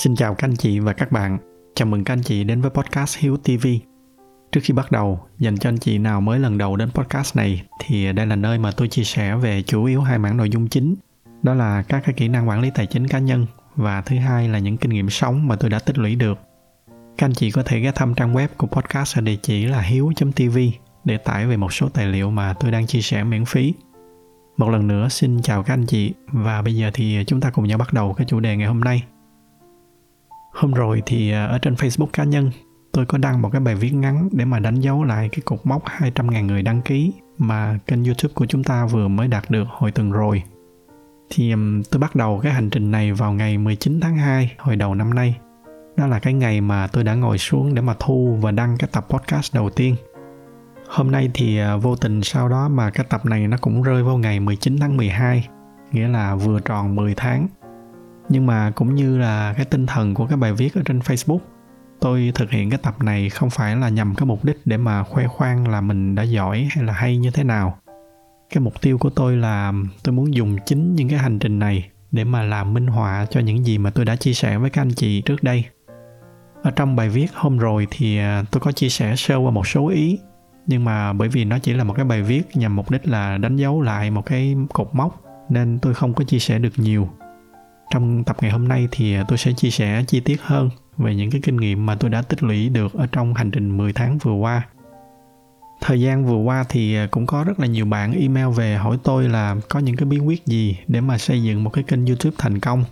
Xin chào các anh chị và các bạn. Chào mừng các anh chị đến với podcast Hiếu TV. Trước khi bắt đầu, dành cho anh chị nào mới lần đầu đến podcast này thì đây là nơi mà tôi chia sẻ về chủ yếu hai mảng nội dung chính. Đó là các cái kỹ năng quản lý tài chính cá nhân và thứ hai là những kinh nghiệm sống mà tôi đã tích lũy được. Các anh chị có thể ghé thăm trang web của podcast ở địa chỉ là hiếu.tv để tải về một số tài liệu mà tôi đang chia sẻ miễn phí. Một lần nữa xin chào các anh chị và bây giờ thì chúng ta cùng nhau bắt đầu cái chủ đề ngày hôm nay – Hôm rồi thì à, ở trên Facebook cá nhân tôi có đăng một cái bài viết ngắn để mà đánh dấu lại cái cột mốc 200.000 người đăng ký mà kênh YouTube của chúng ta vừa mới đạt được hồi tuần rồi. Thì tôi bắt đầu cái hành trình này vào ngày 19 tháng 2 hồi đầu năm nay. Đó là cái ngày mà tôi đã ngồi xuống để mà thu và đăng cái tập podcast đầu tiên. Hôm nay thì à, vô tình sau đó mà cái tập này nó cũng rơi vào ngày 19 tháng 12, nghĩa là vừa tròn 10 tháng nhưng mà cũng như là cái tinh thần của cái bài viết ở trên facebook, tôi thực hiện cái tập này không phải là nhằm cái mục đích để mà khoe khoang là mình đã giỏi hay là hay như thế nào. Cái mục tiêu của tôi là tôi muốn dùng chính những cái hành trình này để mà làm minh họa cho những gì mà tôi đã chia sẻ với các anh chị trước đây. Ở trong bài viết hôm rồi thì à, tôi có chia sẻ sơ qua một số ý, nhưng mà bởi vì nó chỉ là một cái bài viết nhằm mục đích là đánh dấu lại một cái cột mốc, nên tôi không có chia sẻ được nhiều trong tập ngày hôm nay thì à, tôi sẽ chia sẻ chi tiết hơn về những cái kinh nghiệm mà tôi đã tích lũy được ở trong hành trình 10 tháng vừa qua. Thời gian vừa qua thì à, cũng có rất là nhiều bạn email về hỏi tôi là có những cái bí quyết gì để mà xây dựng một cái kênh YouTube thành công.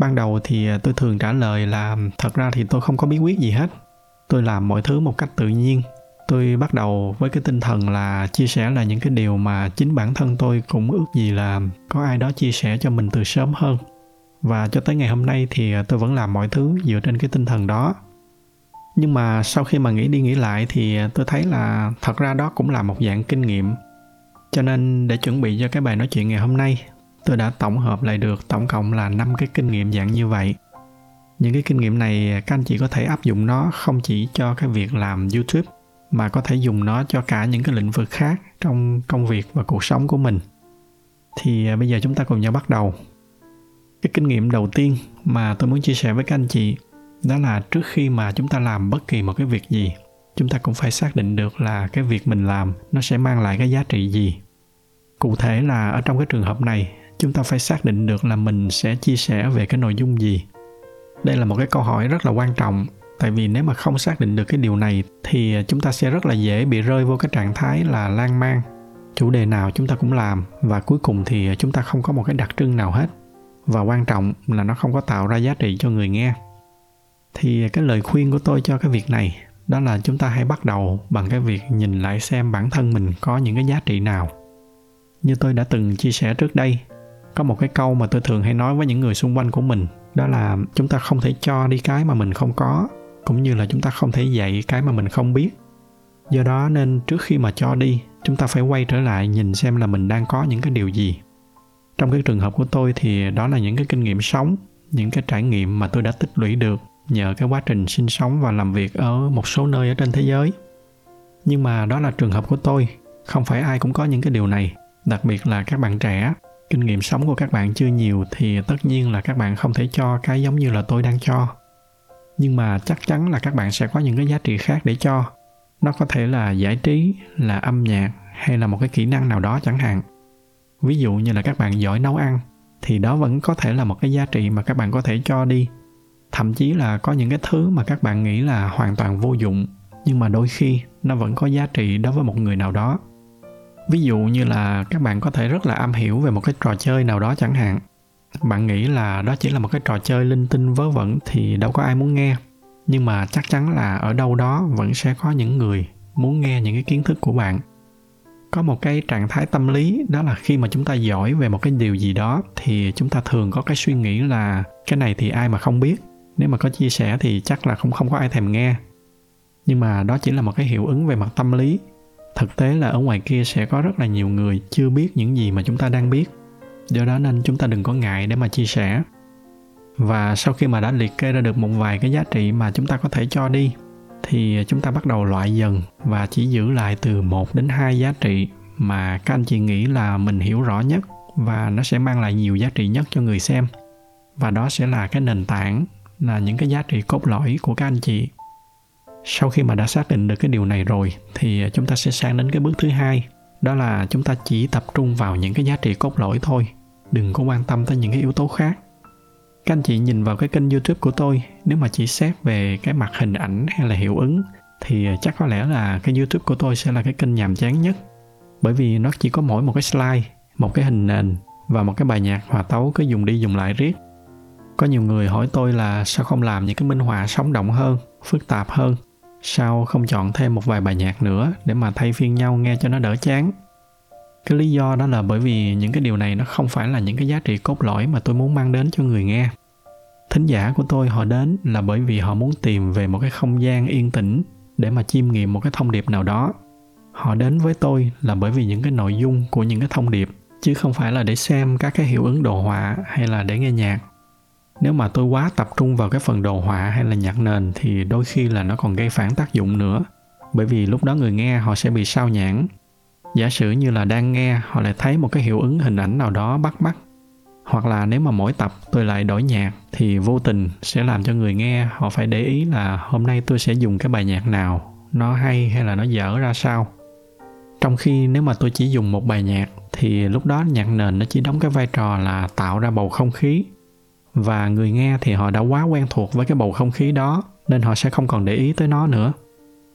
Ban đầu thì à, tôi thường trả lời là thật ra thì tôi không có bí quyết gì hết. Tôi làm mọi thứ một cách tự nhiên. Tôi bắt đầu với cái tinh thần là chia sẻ là những cái điều mà chính bản thân tôi cũng ước gì là có ai đó chia sẻ cho mình từ sớm hơn và cho tới ngày hôm nay thì à, tôi vẫn làm mọi thứ dựa trên cái tinh thần đó. Nhưng mà sau khi mà nghĩ đi nghĩ lại thì à, tôi thấy là thật ra đó cũng là một dạng kinh nghiệm. Cho nên để chuẩn bị cho cái bài nói chuyện ngày hôm nay, tôi đã tổng hợp lại được tổng cộng là 5 cái kinh nghiệm dạng như vậy. Những cái kinh nghiệm này à, các anh chị có thể áp dụng nó không chỉ cho cái việc làm youtube, mà có thể dùng nó cho cả những cái lĩnh vực khác trong công việc và cuộc sống của mình. Thì bây giờ chúng ta cùng nhau bắt đầu cái kinh nghiệm đầu tiên mà tôi muốn chia sẻ với các anh chị đó là trước khi mà chúng ta làm bất kỳ một cái việc gì, chúng ta cũng phải xác định được là cái việc mình làm nó sẽ mang lại cái giá trị gì. Cụ thể là ở trong cái trường hợp này, chúng ta phải xác định được là mình sẽ chia sẻ về cái nội dung gì. Đây là một cái câu hỏi rất là quan trọng, tại vì nếu mà không xác định được cái điều này thì chúng ta sẽ rất là dễ bị rơi vô cái trạng thái là lan man. Chủ đề nào chúng ta cũng làm và cuối cùng thì chúng ta không có một cái đặc trưng nào hết và quan trọng là nó không có tạo ra giá trị cho người nghe. Thì cái lời khuyên của tôi cho cái việc này, đó là chúng ta hãy bắt đầu bằng cái việc nhìn lại xem bản thân mình có những cái giá trị nào. Như tôi đã từng chia sẻ trước đây, có một cái câu mà tôi thường hay nói với những người xung quanh của mình, đó là chúng ta không thể cho đi cái mà mình không có, cũng như là chúng ta không thể dạy cái mà mình không biết. Do đó nên trước khi mà cho đi, chúng ta phải quay trở lại nhìn xem là mình đang có những cái điều gì trong cái trường hợp của tôi thì đó là những cái kinh nghiệm sống, những cái trải nghiệm mà tôi đã tích lũy được nhờ cái quá trình sinh sống và làm việc ở một số nơi ở trên thế giới. Nhưng mà đó là trường hợp của tôi, không phải ai cũng có những cái điều này. Đặc biệt là các bạn trẻ, kinh nghiệm sống của các bạn chưa nhiều thì tất nhiên là các bạn không thể cho cái giống như là tôi đang cho. Nhưng mà chắc chắn là các bạn sẽ có những cái giá trị khác để cho. Nó có thể là giải trí, là âm nhạc hay là một cái kỹ năng nào đó chẳng hạn ví dụ như là các bạn giỏi nấu ăn, thì đó vẫn có thể là một cái giá trị mà các bạn có thể cho đi. Thậm chí là có những cái thứ mà các bạn nghĩ là hoàn toàn vô dụng, nhưng mà đôi khi nó vẫn có giá trị đối với một người nào đó. Ví dụ như là các bạn có thể rất là am hiểu về một cái trò chơi nào đó chẳng hạn. Bạn nghĩ là đó chỉ là một cái trò chơi linh tinh vớ vẩn thì đâu có ai muốn nghe. Nhưng mà chắc chắn là ở đâu đó vẫn sẽ có những người muốn nghe những cái kiến thức của bạn có một cái trạng thái tâm lý, đó là khi mà chúng ta giỏi về một cái điều gì đó thì chúng ta thường có cái suy nghĩ là cái này thì ai mà không biết. Nếu mà có chia sẻ thì chắc là không không có ai thèm nghe. Nhưng mà đó chỉ là một cái hiệu ứng về mặt tâm lý. Thực tế là ở ngoài kia sẽ có rất là nhiều người chưa biết những gì mà chúng ta đang biết. Do đó nên chúng ta đừng có ngại để mà chia sẻ. Và sau khi mà đã liệt kê ra được một vài cái giá trị mà chúng ta có thể cho đi thì chúng ta bắt đầu loại dần và chỉ giữ lại từ 1 đến 2 giá trị mà các anh chị nghĩ là mình hiểu rõ nhất và nó sẽ mang lại nhiều giá trị nhất cho người xem. Và đó sẽ là cái nền tảng, là những cái giá trị cốt lõi của các anh chị. Sau khi mà đã xác định được cái điều này rồi, thì chúng ta sẽ sang đến cái bước thứ hai. Đó là chúng ta chỉ tập trung vào những cái giá trị cốt lõi thôi, đừng có quan tâm tới những cái yếu tố khác các anh chị nhìn vào cái kênh youtube của tôi, nếu mà chỉ xét về cái mặt hình ảnh hay là hiệu ứng, thì chắc có lẽ là cái youtube của tôi sẽ là cái kênh nhàm chán nhất. Bởi vì nó chỉ có mỗi một cái slide, một cái hình nền và một cái bài nhạc hòa tấu cứ dùng đi dùng lại riết. Có nhiều người hỏi tôi là sao không làm những cái minh họa sống động hơn, phức tạp hơn, sao không chọn thêm một vài bài nhạc nữa để mà thay phiên nhau nghe cho nó đỡ chán. Cái lý do đó là bởi vì những cái điều này nó không phải là những cái giá trị cốt lõi mà tôi muốn mang đến cho người nghe thính giả của tôi họ đến là bởi vì họ muốn tìm về một cái không gian yên tĩnh để mà chiêm nghiệm một cái thông điệp nào đó. Họ đến với tôi là bởi vì những cái nội dung của những cái thông điệp, chứ không phải là để xem các cái hiệu ứng đồ họa hay là để nghe nhạc. Nếu mà tôi quá tập trung vào cái phần đồ họa hay là nhạc nền thì đôi khi là nó còn gây phản tác dụng nữa, bởi vì lúc đó người nghe họ sẽ bị sao nhãn giả sử như là đang nghe, họ lại thấy một cái hiệu ứng hình ảnh nào đó bắt mắt hoặc là nếu mà mỗi tập tôi lại đổi nhạc thì vô tình sẽ làm cho người nghe họ phải để ý là hôm nay tôi sẽ dùng cái bài nhạc nào, nó hay hay là nó dở ra sao. Trong khi nếu mà tôi chỉ dùng một bài nhạc thì lúc đó nhạc nền nó chỉ đóng cái vai trò là tạo ra bầu không khí. Và người nghe thì họ đã quá quen thuộc với cái bầu không khí đó nên họ sẽ không còn để ý tới nó nữa.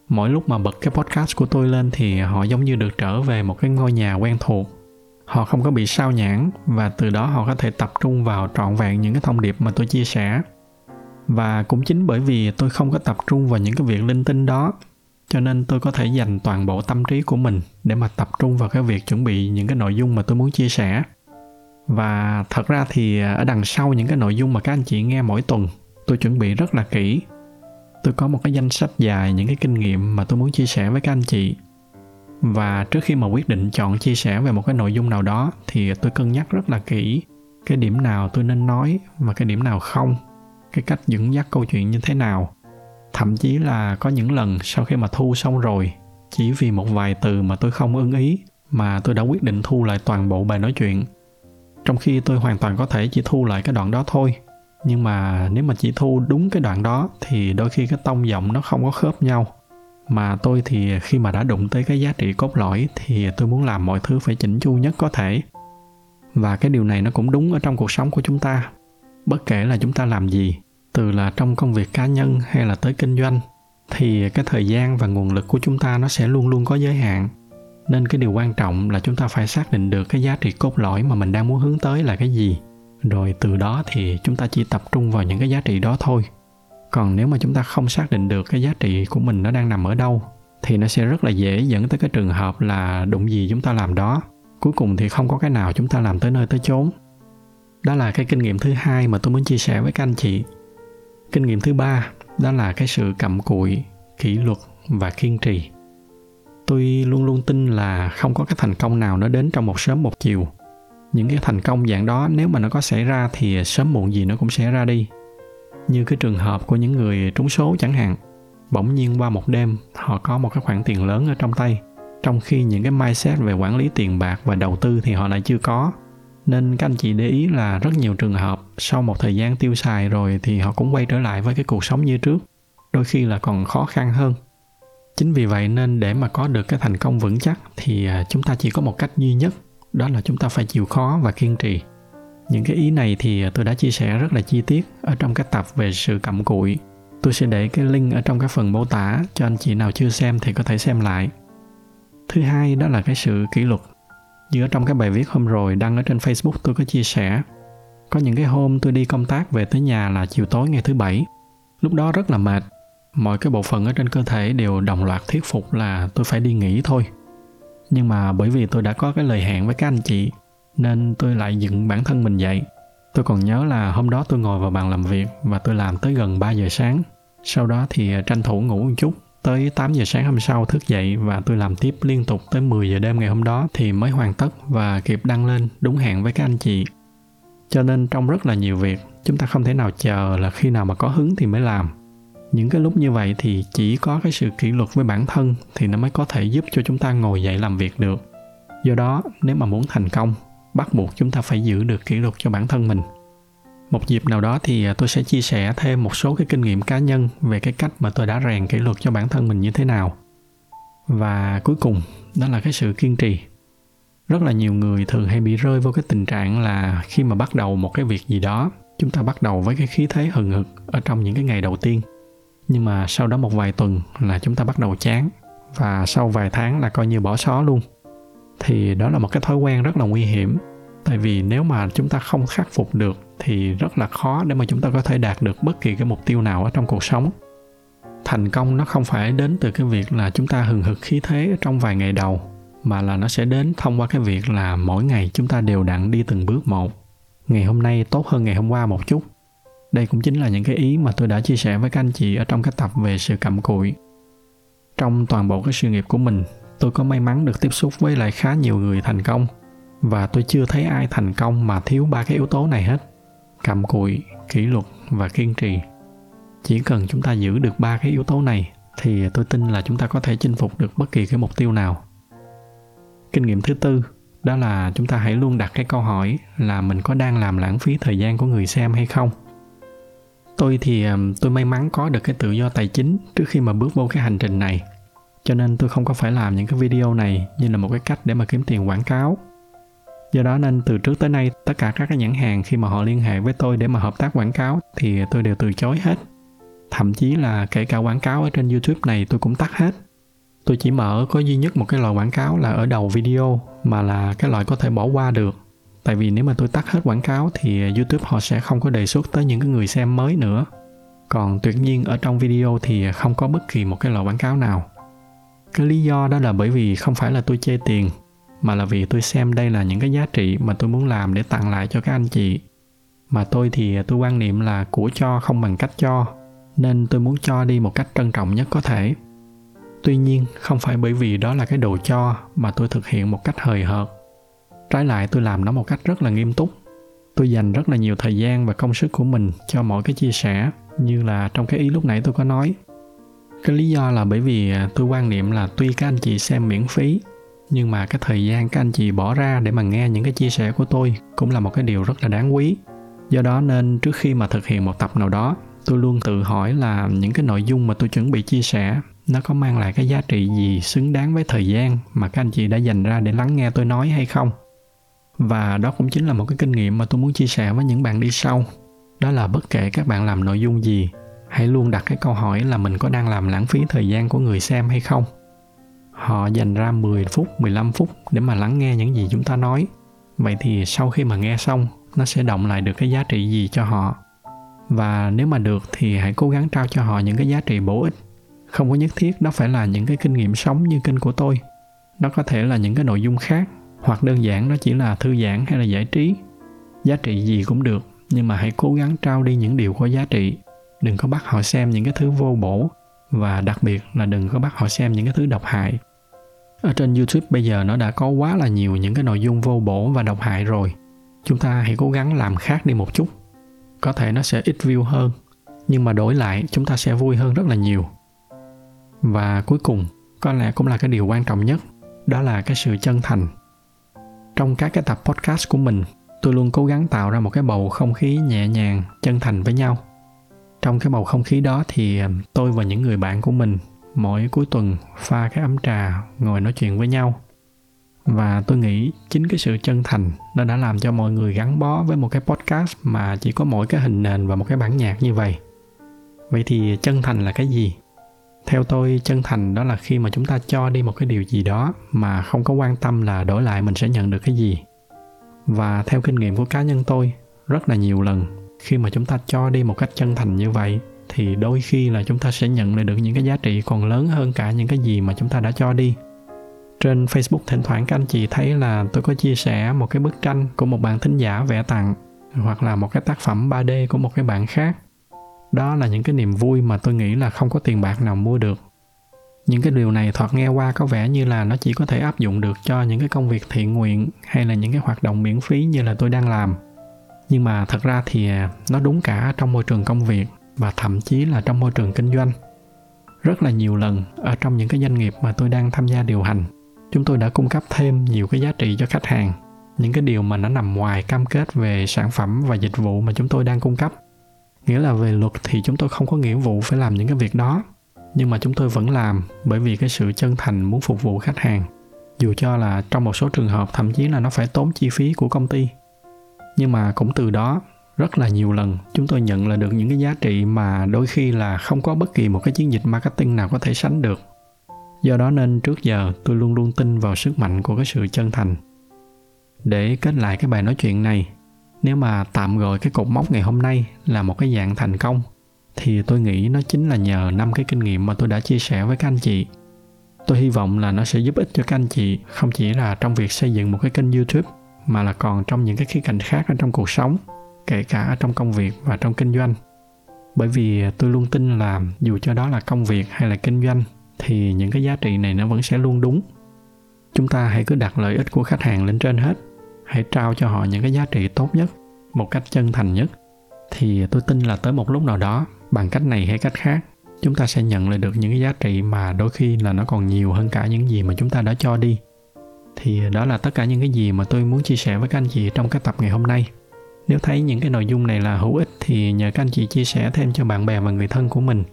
Mỗi lúc mà bật cái podcast của tôi lên thì họ giống như được trở về một cái ngôi nhà quen thuộc họ không có bị sao nhãn và từ đó họ có thể tập trung vào trọn vẹn những cái thông điệp mà tôi chia sẻ. Và cũng chính bởi vì tôi không có tập trung vào những cái việc linh tinh đó, cho nên tôi có thể dành toàn bộ tâm trí của mình để mà tập trung vào cái việc chuẩn bị những cái nội dung mà tôi muốn chia sẻ. Và thật ra thì à, ở đằng sau những cái nội dung mà các anh chị nghe mỗi tuần, tôi chuẩn bị rất là kỹ. Tôi có một cái danh sách dài những cái kinh nghiệm mà tôi muốn chia sẻ với các anh chị và trước khi mà quyết định chọn chia sẻ về một cái nội dung nào đó, thì tôi cân nhắc rất là kỹ cái điểm nào tôi nên nói và cái điểm nào không, cái cách dẫn dắt câu chuyện như thế nào. Thậm chí là có những lần sau khi mà thu xong rồi, chỉ vì một vài từ mà tôi không ưng ý mà tôi đã quyết định thu lại toàn bộ bài nói chuyện. Trong khi tôi hoàn toàn có thể chỉ thu lại cái đoạn đó thôi, nhưng mà nếu mà chỉ thu đúng cái đoạn đó thì đôi khi cái tông giọng nó không có khớp nhau mà tôi thì khi mà đã đụng tới cái giá trị cốt lõi thì tôi muốn làm mọi thứ phải chỉnh chu nhất có thể. Và cái điều này nó cũng đúng ở trong cuộc sống của chúng ta. Bất kể là chúng ta làm gì, từ là trong công việc cá nhân hay là tới kinh doanh, thì cái thời gian và nguồn lực của chúng ta nó sẽ luôn luôn có giới hạn. Nên cái điều quan trọng là chúng ta phải xác định được cái giá trị cốt lõi mà mình đang muốn hướng tới là cái gì. Rồi từ đó thì chúng ta chỉ tập trung vào những cái giá trị đó thôi còn nếu mà chúng ta không xác định được cái giá trị của mình nó đang nằm ở đâu, thì nó sẽ rất là dễ dẫn tới cái trường hợp là đụng gì chúng ta làm đó. Cuối cùng thì không có cái nào chúng ta làm tới nơi tới chốn. Đó là cái kinh nghiệm thứ hai mà tôi muốn chia sẻ với các anh chị. Kinh nghiệm thứ ba, đó là cái sự cặm cụi, kỷ luật và kiên trì. Tôi luôn luôn tin là không có cái thành công nào nó đến trong một sớm một chiều. Những cái thành công dạng đó, nếu mà nó có xảy ra thì sớm muộn gì nó cũng sẽ ra đi như cái trường hợp của những người trúng số chẳng hạn, bỗng nhiên qua một đêm, họ có một cái khoản tiền lớn ở trong tay. Trong khi những cái mindset về quản lý tiền bạc và đầu tư thì họ lại chưa có. Nên các anh chị để ý là rất nhiều trường hợp sau một thời gian tiêu xài rồi thì họ cũng quay trở lại với cái cuộc sống như trước, đôi khi là còn khó khăn hơn. Chính vì vậy nên để mà có được cái thành công vững chắc thì à, chúng ta chỉ có một cách duy nhất, đó là chúng ta phải chịu khó và kiên trì những cái ý này thì tôi đã chia sẻ rất là chi tiết ở trong cái tập về sự cặm cụi. Tôi sẽ để cái link ở trong cái phần mô tả cho anh chị nào chưa xem thì có thể xem lại. Thứ hai đó là cái sự kỷ luật. Như ở trong cái bài viết hôm rồi đăng ở trên facebook tôi có chia sẻ, có những cái hôm tôi đi công tác về tới nhà là chiều tối ngày thứ bảy. Lúc đó rất là mệt, mọi cái bộ phận ở trên cơ thể đều đồng loạt thuyết phục là tôi phải đi nghỉ thôi. Nhưng mà bởi vì tôi đã có cái lời hẹn với các anh chị nên tôi lại dựng bản thân mình dậy. Tôi còn nhớ là hôm đó tôi ngồi vào bàn làm việc và tôi làm tới gần 3 giờ sáng. Sau đó thì à, tranh thủ ngủ một chút. Tới 8 giờ sáng hôm sau thức dậy và tôi làm tiếp liên tục tới 10 giờ đêm ngày hôm đó thì mới hoàn tất và kịp đăng lên đúng hẹn với các anh chị. Cho nên trong rất là nhiều việc, chúng ta không thể nào chờ là khi nào mà có hứng thì mới làm. Những cái lúc như vậy thì chỉ có cái sự kỷ luật với bản thân thì nó mới có thể giúp cho chúng ta ngồi dậy làm việc được. Do đó nếu mà muốn thành công bắt buộc chúng ta phải giữ được kỷ luật cho bản thân mình. Một dịp nào đó thì à, tôi sẽ chia sẻ thêm một số cái kinh nghiệm cá nhân về cái cách mà tôi đã rèn kỷ luật cho bản thân mình như thế nào. Và cuối cùng, đó là cái sự kiên trì. Rất là nhiều người thường hay bị rơi vô cái tình trạng là khi mà bắt đầu một cái việc gì đó, chúng ta bắt đầu với cái khí thế hừng hực ở trong những cái ngày đầu tiên. Nhưng mà sau đó một vài tuần là chúng ta bắt đầu chán, và sau vài tháng là coi như bỏ xó luôn thì đó là một cái thói quen rất là nguy hiểm. Tại vì nếu mà chúng ta không khắc phục được thì rất là khó để mà chúng ta có thể đạt được bất kỳ cái mục tiêu nào ở trong cuộc sống. Thành công nó không phải đến từ cái việc là chúng ta hừng hực khí thế trong vài ngày đầu, mà là nó sẽ đến thông qua cái việc là mỗi ngày chúng ta đều đặn đi từng bước một. Ngày hôm nay tốt hơn ngày hôm qua một chút. Đây cũng chính là những cái ý mà tôi đã chia sẻ với các anh chị ở trong cái tập về sự cặm cụi. Trong toàn bộ cái sự nghiệp của mình tôi có may mắn được tiếp xúc với lại khá nhiều người thành công. Và tôi chưa thấy ai thành công mà thiếu ba cái yếu tố này hết. Cặm cụi, kỷ luật và kiên trì. Chỉ cần chúng ta giữ được ba cái yếu tố này thì tôi tin là chúng ta có thể chinh phục được bất kỳ cái mục tiêu nào. Kinh nghiệm thứ tư, đó là chúng ta hãy luôn đặt cái câu hỏi là mình có đang làm lãng phí thời gian của người xem hay không? Tôi thì tôi may mắn có được cái tự do tài chính trước khi mà bước vô cái hành trình này cho nên tôi không có phải làm những cái video này như là một cái cách để mà kiếm tiền quảng cáo. Do đó nên từ trước tới nay, tất cả các cái nhãn hàng khi mà họ liên hệ với tôi để mà hợp tác quảng cáo thì tôi đều từ chối hết. Thậm chí là kể cả quảng cáo ở trên youtube này tôi cũng tắt hết. Tôi chỉ mở có duy nhất một cái loại quảng cáo là ở đầu video mà là cái loại có thể bỏ qua được. Tại vì nếu mà tôi tắt hết quảng cáo thì youtube họ sẽ không có đề xuất tới những cái người xem mới nữa. Còn tuyệt nhiên ở trong video thì không có bất kỳ một cái loại quảng cáo nào cái lý do đó là bởi vì không phải là tôi chê tiền, mà là vì tôi xem đây là những cái giá trị mà tôi muốn làm để tặng lại cho các anh chị. Mà tôi thì tôi quan niệm là của cho không bằng cách cho, nên tôi muốn cho đi một cách trân trọng nhất có thể. Tuy nhiên, không phải bởi vì đó là cái đồ cho mà tôi thực hiện một cách hời hợt. Trái lại, tôi làm nó một cách rất là nghiêm túc. Tôi dành rất là nhiều thời gian và công sức của mình cho mọi cái chia sẻ, như là trong cái ý lúc nãy tôi có nói cái lý do là bởi vì à, tôi quan niệm là tuy các anh chị xem miễn phí, nhưng mà cái thời gian các anh chị bỏ ra để mà nghe những cái chia sẻ của tôi cũng là một cái điều rất là đáng quý. Do đó nên trước khi mà thực hiện một tập nào đó, tôi luôn tự hỏi là những cái nội dung mà tôi chuẩn bị chia sẻ, nó có mang lại cái giá trị gì xứng đáng với thời gian mà các anh chị đã dành ra để lắng nghe tôi nói hay không? Và đó cũng chính là một cái kinh nghiệm mà tôi muốn chia sẻ với những bạn đi sau. Đó là bất kể các bạn làm nội dung gì hãy luôn đặt cái câu hỏi là mình có đang làm lãng phí thời gian của người xem hay không họ dành ra 10 phút, 15 phút để mà lắng nghe những gì chúng ta nói. Vậy thì sau khi mà nghe xong, nó sẽ động lại được cái giá trị gì cho họ. Và nếu mà được thì hãy cố gắng trao cho họ những cái giá trị bổ ích. Không có nhất thiết đó phải là những cái kinh nghiệm sống như kênh của tôi. Nó có thể là những cái nội dung khác, hoặc đơn giản nó chỉ là thư giãn hay là giải trí. Giá trị gì cũng được, nhưng mà hãy cố gắng trao đi những điều có giá trị. Đừng có bắt họ xem những cái thứ vô bổ, và đặc biệt là đừng có bắt họ xem những cái thứ độc hại. Ở trên youtube bây giờ nó đã có quá là nhiều những cái nội dung vô bổ và độc hại rồi. Chúng ta hãy cố gắng làm khác đi một chút. Có thể nó sẽ ít view hơn, nhưng mà đổi lại chúng ta sẽ vui hơn rất là nhiều. Và cuối cùng, có lẽ cũng là cái điều quan trọng nhất, đó là cái sự chân thành. Trong các cái tập podcast của mình, tôi luôn cố gắng tạo ra một cái bầu không khí nhẹ nhàng, chân thành với nhau trong cái bầu không khí đó thì ờ, tôi và những người bạn của mình mỗi cuối tuần pha cái ấm trà, ngồi nói chuyện với nhau. Và tôi nghĩ chính cái sự chân thành nó đã làm cho mọi người gắn bó với một cái podcast mà chỉ có mỗi cái hình nền và một cái bản nhạc như vậy. Vậy thì chân thành là cái gì? Theo tôi, chân thành đó là khi mà chúng ta cho đi một cái điều gì đó mà không có quan tâm là đổi lại mình sẽ nhận được cái gì. Và theo kinh nghiệm của cá nhân tôi, rất là nhiều lần khi mà chúng ta cho đi một cách chân thành như vậy, thì đôi khi là chúng ta sẽ nhận lại được những cái giá trị còn lớn hơn cả những cái gì mà chúng ta đã cho đi. Trên facebook, thỉnh thoảng các anh chị thấy là tôi có chia sẻ một cái bức tranh của một bạn thính giả vẽ tặng, hoặc là một cái tác phẩm 3D của một cái bạn khác. Đó là những cái niềm vui mà tôi nghĩ là không có tiền bạc nào mua được. Những cái điều này thoạt nghe qua có vẻ như là nó chỉ có thể áp dụng được cho những cái công việc thiện nguyện hay là những cái hoạt động miễn phí như là tôi đang làm nhưng mà thật ra thì nó đúng cả trong môi trường công việc và thậm chí là trong môi trường kinh doanh. Rất là nhiều lần ở trong những cái doanh nghiệp mà tôi đang tham gia điều hành, chúng tôi đã cung cấp thêm nhiều cái giá trị cho khách hàng. Những cái điều mà nó nằm ngoài cam kết về sản phẩm và dịch vụ mà chúng tôi đang cung cấp. Nghĩa là về luật thì chúng tôi không có nghĩa vụ phải làm những cái việc đó. Nhưng mà chúng tôi vẫn làm bởi vì cái sự chân thành muốn phục vụ khách hàng. Dù cho là trong một số trường hợp, thậm chí là nó phải tốn chi phí của công ty nhưng mà cũng từ đó, rất là nhiều lần chúng tôi nhận là được những cái giá trị mà đôi khi là không có bất kỳ một cái chiến dịch marketing nào có thể sánh được. Do đó nên trước giờ tôi luôn luôn tin vào sức mạnh của cái sự chân thành. Để kết lại cái bài nói chuyện này, nếu mà tạm gọi cái cột mốc ngày hôm nay là một cái dạng thành công, thì tôi nghĩ nó chính là nhờ năm cái kinh nghiệm mà tôi đã chia sẻ với các anh chị. Tôi hy vọng là nó sẽ giúp ích cho các anh chị, không chỉ là trong việc xây dựng một cái kênh youtube mà là còn trong những cái khía cạnh khác ở trong cuộc sống, kể cả ở trong công việc và trong kinh doanh. Bởi vì tôi luôn tin là dù cho đó là công việc hay là kinh doanh, thì những cái giá trị này nó vẫn sẽ luôn đúng. Chúng ta hãy cứ đặt lợi ích của khách hàng lên trên hết. Hãy trao cho họ những cái giá trị tốt nhất, một cách chân thành nhất. Thì tôi tin là tới một lúc nào đó, bằng cách này hay cách khác, chúng ta sẽ nhận lại được những cái giá trị mà đôi khi là nó còn nhiều hơn cả những gì mà chúng ta đã cho đi thì đó là tất cả những cái gì mà tôi muốn chia sẻ với các anh chị trong cái tập ngày hôm nay. Nếu thấy những cái nội dung này là hữu ích thì nhờ các anh chị chia sẻ thêm cho bạn bè và người thân của mình.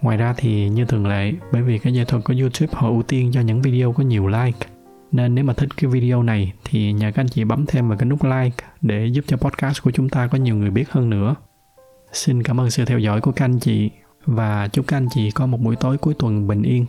Ngoài ra thì như thường lệ, bởi vì cái nghệ thuật của youtube họ ưu tiên cho những video có nhiều like, nên nếu mà thích cái video này thì nhờ các anh chị bấm thêm vào cái nút like để giúp cho podcast của chúng ta có nhiều người biết hơn nữa. Xin cảm ơn sự theo dõi của các anh chị và chúc các anh chị có một buổi tối cuối tuần bình yên.